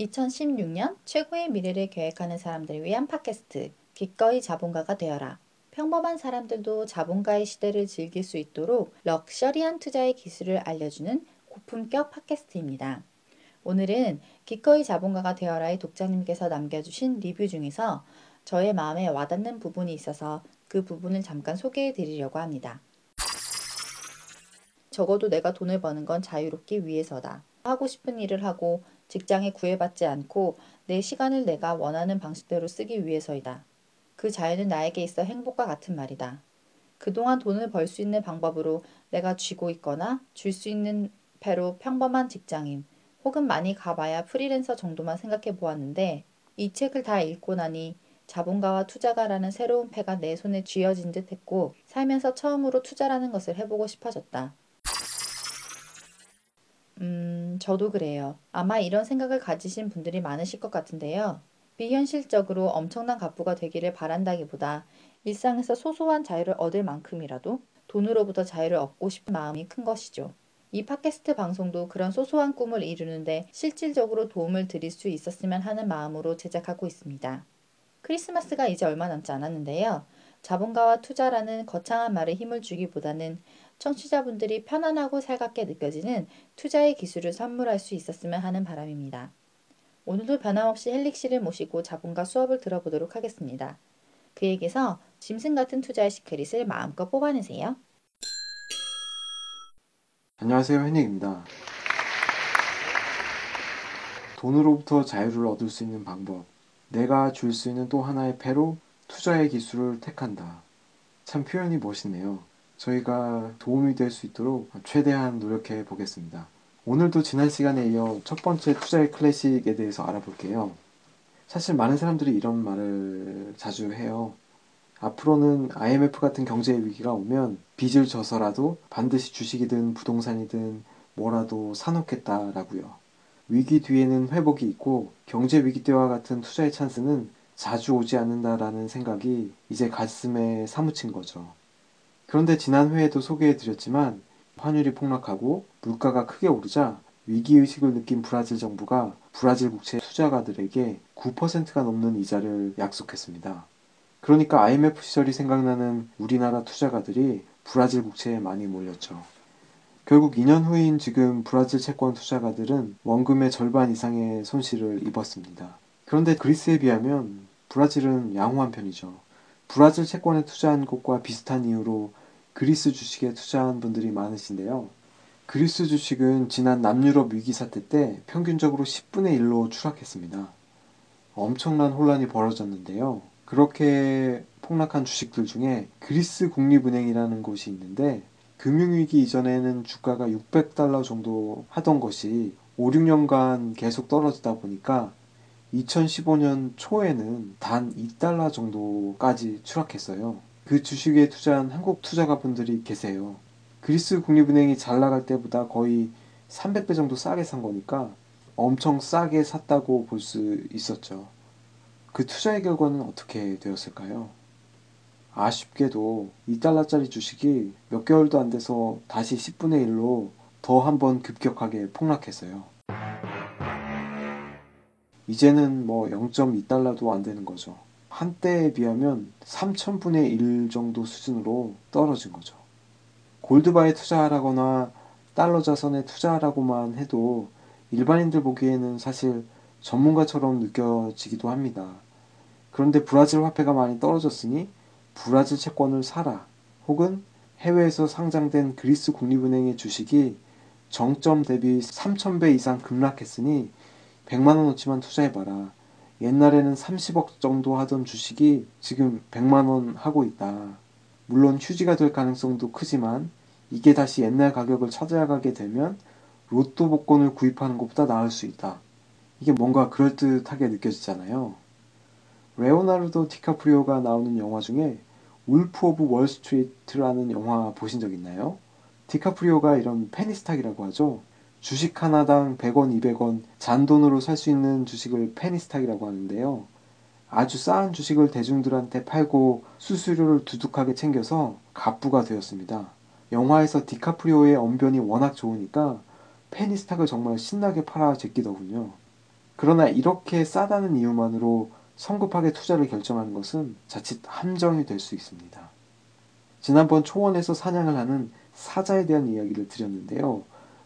2016년 최고의 미래를 계획하는 사람들을 위한 팟캐스트 기꺼이 자본가가 되어라. 평범한 사람들도 자본가의 시대를 즐길 수 있도록 럭셔리한 투자의 기술을 알려주는 고품격 팟캐스트입니다. 오늘은 기꺼이 자본가가 되어라의 독자님께서 남겨주신 리뷰 중에서 저의 마음에 와닿는 부분이 있어서 그 부분을 잠깐 소개해 드리려고 합니다. 적어도 내가 돈을 버는 건 자유롭기 위해서다. 하고 싶은 일을 하고 직장에 구애받지 않고 내 시간을 내가 원하는 방식대로 쓰기 위해서이다. 그 자유는 나에게 있어 행복과 같은 말이다. 그동안 돈을 벌 수 있는 방법으로 내가 쥐고 있거나 줄 수 있는 배로 평범한 직장인 혹은 많이 가봐야 프리랜서 정도만 생각해 보았는데 이 책을 다 읽고 나니 자본가와 투자가라는 새로운 패가 내 손에 쥐어진 듯 했고 살면서 처음으로 투자라는 것을 해보고 싶어졌다. 음, 저도 그래요. 아마 이런 생각을 가지신 분들이 많으실 것 같은데요. 비현실적으로 엄청난 갑부가 되기를 바란다기보다 일상에서 소소한 자유를 얻을 만큼이라도 돈으로부터 자유를 얻고 싶은 마음이 큰 것이죠. 이 팟캐스트 방송도 그런 소소한 꿈을 이루는데 실질적으로 도움을 드릴 수 있었으면 하는 마음으로 제작하고 있습니다. 크리스마스가 이제 얼마 남지 않았는데요. 자본가와 투자라는 거창한 말에 힘을 주기보다는 청취자분들이 편안하고 살갑게 느껴지는 투자의 기술을 선물할 수 있었으면 하는 바람입니다. 오늘도 변함없이 헬릭 씨를 모시고 자본가 수업을 들어보도록 하겠습니다. 그에게서 짐승 같은 투자의 시크릿을 마음껏 뽑아내세요. 안녕하세요. hennik입니다. 돈으로부터 자유를 얻을 수 있는 방법. 내가 줄 수 있는 또 하나의 패로 투자의 기술을 택한다. 참 표현이 멋있네요. 저희가 도움이 될 수 있도록 최대한 노력해 보겠습니다. 오늘도 지난 시간에 이어 첫 번째 투자의 클래식에 대해서 알아볼게요. 사실 많은 사람들이 이런 말을 자주 해요. 앞으로는 IMF 같은 경제 위기가 오면 빚을 져서라도 반드시 주식이든 부동산이든 뭐라도 사놓겠다라고요. 위기 뒤에는 회복이 있고 경제 위기 때와 같은 투자의 찬스는 자주 오지 않는다라는 생각이 이제 가슴에 사무친 거죠. 그런데 지난 회에도 소개해드렸지만 환율이 폭락하고 물가가 크게 오르자 위기의식을 느낀 브라질 정부가 브라질 국채 투자가들에게 9%가 넘는 이자를 약속했습니다. 그러니까 IMF 시절이 생각나는 우리나라 투자가들이 브라질 국채에 많이 몰렸죠. 결국 2년 후인 지금 브라질 채권 투자가들은 원금의 절반 이상의 손실을 입었습니다. 그런데 그리스에 비하면 브라질은 양호한 편이죠. 브라질 채권에 투자한 것과 비슷한 이유로 그리스 주식에 투자한 분들이 많으신데요. 그리스 주식은 지난 남유럽 위기 사태 때 평균적으로 10분의 1로 추락했습니다. 엄청난 혼란이 벌어졌는데요. 그렇게 폭락한 주식들 중에 그리스 국립은행이라는 곳이 있는데 금융위기 이전에는 주가가 600달러 정도 하던 것이 5, 6년간 계속 떨어지다 보니까 2015년 초에는 단 2달러 정도까지 추락했어요. 그 주식에 투자한 한국 투자가 분들이 계세요. 그리스 국립은행이 잘 나갈 때보다 거의 300배 정도 싸게 산 거니까 엄청 싸게 샀다고 볼 수 있었죠. 그 투자의 결과는 어떻게 되었을까요? 아쉽게도 2달러짜리 주식이 몇 개월도 안 돼서 다시 10분의 1로 더 한번 급격하게 폭락했어요. 이제는 뭐 0.2달러도 안 되는 거죠. 한때에 비하면 3천분의 1 정도 수준으로 떨어진 거죠. 골드바에 투자하라거나 달러 자선에 투자하라고만 해도 일반인들 보기에는 사실 전문가처럼 느껴지기도 합니다. 그런데 브라질 화폐가 많이 떨어졌으니 브라질 채권을 사라 혹은 해외에서 상장된 그리스 국립은행의 주식이 정점 대비 3,000배 이상 급락했으니 100만원어치만 투자해봐라. 옛날에는 30억 정도 하던 주식이 지금 100만원 하고 있다. 물론 휴지가 될 가능성도 크지만 이게 다시 옛날 가격을 찾아가게 되면 로또 복권을 구입하는 것보다 나을 수 있다. 이게 뭔가 그럴듯하게 느껴지잖아요. 레오나르도 디카프리오가 나오는 영화 중에 Wolf of Wall Street라는 영화 보신 적 있나요? 디카프리오가 이런 penny stock이라고 하죠. 주식 하나당 100원, 200원 잔돈으로 살 수 있는 주식을 penny stock이라고 하는데요. 아주 싸한 주식을 대중들한테 팔고 수수료를 두둑하게 챙겨서 갑부가 되었습니다. 영화에서 디카프리오의 언변이 워낙 좋으니까 penny stock을 정말 신나게 팔아 제끼더군요. 그러나 이렇게 싸다는 이유만으로 성급하게 투자를 결정하는 것은 자칫 함정이 될 수 있습니다. 지난번 초원에서 사냥을 하는 사자에 대한 이야기를 드렸는데요.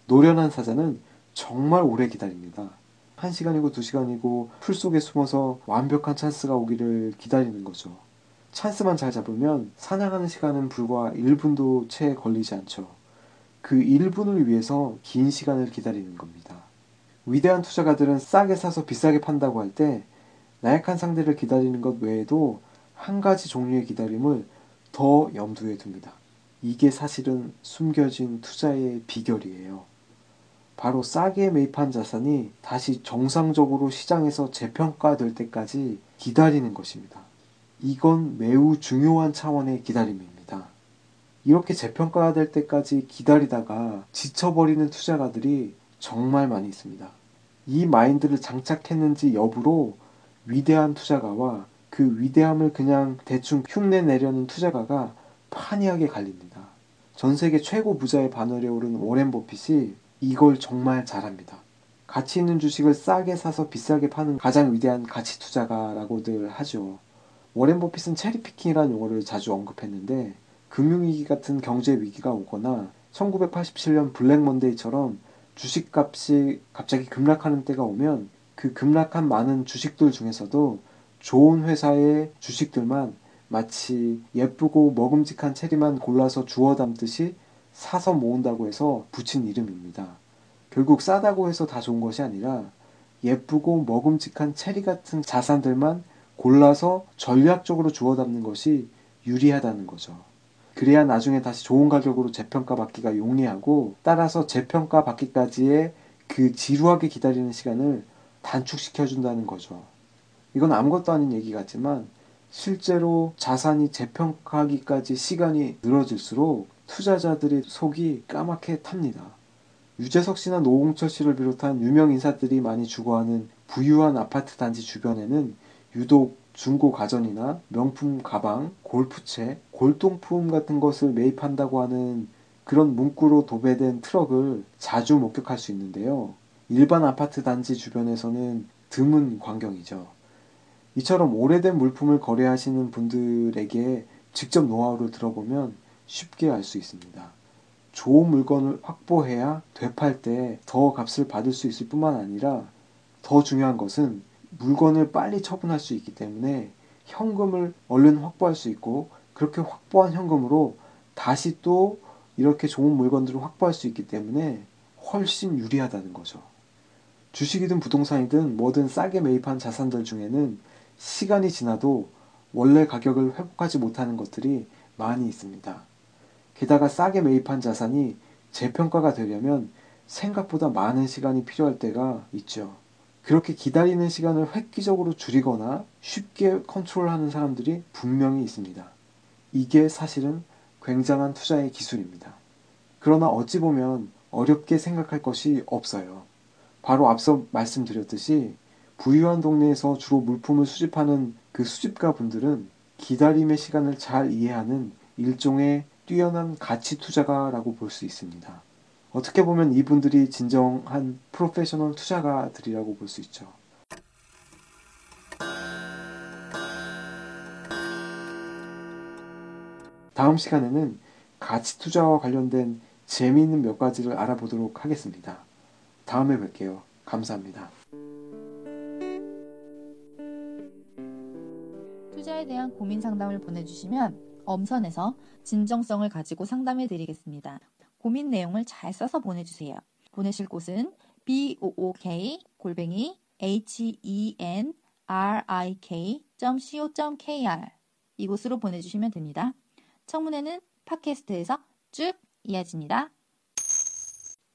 노련한 사자는 정말 오래 기다립니다. 1시간이고 2시간이고 풀 속에 숨어서 완벽한 찬스가 오기를 기다리는 거죠. 찬스만 잘 잡으면 사냥하는 시간은 불과 1분도 채 걸리지 않죠. 그 1분을 위해서 긴 시간을 기다리는 겁니다. 위대한 투자가들은 싸게 사서 비싸게 판다고 할 때 나약한 상대를 기다리는 것 외에도 한 가지 종류의 기다림을 더 염두에 둡니다. 이게 사실은 숨겨진 투자의 비결이에요. 바로 싸게 매입한 자산이 다시 정상적으로 시장에서 재평가될 때까지 기다리는 것입니다. 이건 매우 중요한 차원의 기다림입니다. 이렇게 재평가가 될 때까지 기다리다가 지쳐버리는 투자가들이 정말 많이 있습니다. 이 마인드를 장착했는지 여부로 위대한 투자가와 그 위대함을 그냥 대충 흉내 내려는 투자가가 판이하게 갈립니다. 전 세계 최고 부자의 반열에 오른 워렌 버핏이 이걸 정말 잘합니다. 가치 있는 주식을 싸게 사서 비싸게 파는 가장 위대한 가치 투자가라고들 하죠. 워렌 버핏은 체리피킹이라는 용어를 자주 언급했는데 금융위기 같은 경제 위기가 오거나 1987년 블랙 먼데이처럼 주식값이 갑자기 급락하는 때가 오면 그 급락한 많은 주식들 중에서도 좋은 회사의 주식들만 마치 예쁘고 먹음직한 체리만 골라서 주워 담듯이 사서 모은다고 해서 붙인 이름입니다. 결국 싸다고 해서 다 좋은 것이 아니라 예쁘고 먹음직한 체리 같은 자산들만 골라서 전략적으로 주워 담는 것이 유리하다는 거죠. 그래야 나중에 다시 좋은 가격으로 재평가 받기가 용이하고 따라서 재평가 받기까지의 그 지루하게 기다리는 시간을 단축시켜 준다는 거죠. 이건 아무것도 아닌 얘기 같지만 실제로 자산이 재평가하기까지 시간이 늘어질수록 투자자들의 속이 까맣게 탑니다. 유재석 씨나 노홍철 씨를 비롯한 유명 인사들이 많이 주거하는 부유한 아파트 단지 주변에는 유독 중고 가전이나 명품 가방, 골프채, 골동품 같은 것을 매입한다고 하는 그런 문구로 도배된 트럭을 자주 목격할 수 있는데요. 일반 아파트 단지 주변에서는 드문 광경이죠. 이처럼 오래된 물품을 거래하시는 분들에게 직접 노하우를 들어보면 쉽게 알 수 있습니다. 좋은 물건을 확보해야 되팔 때 더 값을 받을 수 있을 뿐만 아니라 더 중요한 것은 물건을 빨리 처분할 수 있기 때문에 현금을 얼른 확보할 수 있고 그렇게 확보한 현금으로 다시 또 이렇게 좋은 물건들을 확보할 수 있기 때문에 훨씬 유리하다는 거죠. 주식이든 부동산이든 뭐든 싸게 매입한 자산들 중에는 시간이 지나도 원래 가격을 회복하지 못하는 것들이 많이 있습니다. 게다가 싸게 매입한 자산이 재평가가 되려면 생각보다 많은 시간이 필요할 때가 있죠. 그렇게 기다리는 시간을 획기적으로 줄이거나 쉽게 컨트롤하는 사람들이 분명히 있습니다. 이게 사실은 굉장한 투자의 기술입니다. 그러나 어찌 보면 어렵게 생각할 것이 없어요. 바로 앞서 말씀드렸듯이 부유한 동네에서 주로 물품을 수집하는 그 수집가 분들은 기다림의 시간을 잘 이해하는 일종의 뛰어난 가치 투자가라고 볼 수 있습니다. 어떻게 보면 이분들이 진정한 프로페셔널 투자가들이라고 볼 수 있죠. 다음 시간에는 가치 투자와 관련된 재미있는 몇 가지를 알아보도록 하겠습니다. 다음에 뵐게요. 감사합니다. 투자에 대한 고민 상담을 보내주시면 엄선해서 진정성을 가지고 상담해 드리겠습니다. 고민 내용을 잘 써서 보내주세요. 보내실 곳은 book 골뱅이 henrik.co.kr 이곳으로 보내주시면 됩니다. 청문회는 팟캐스트에서 쭉 이어집니다.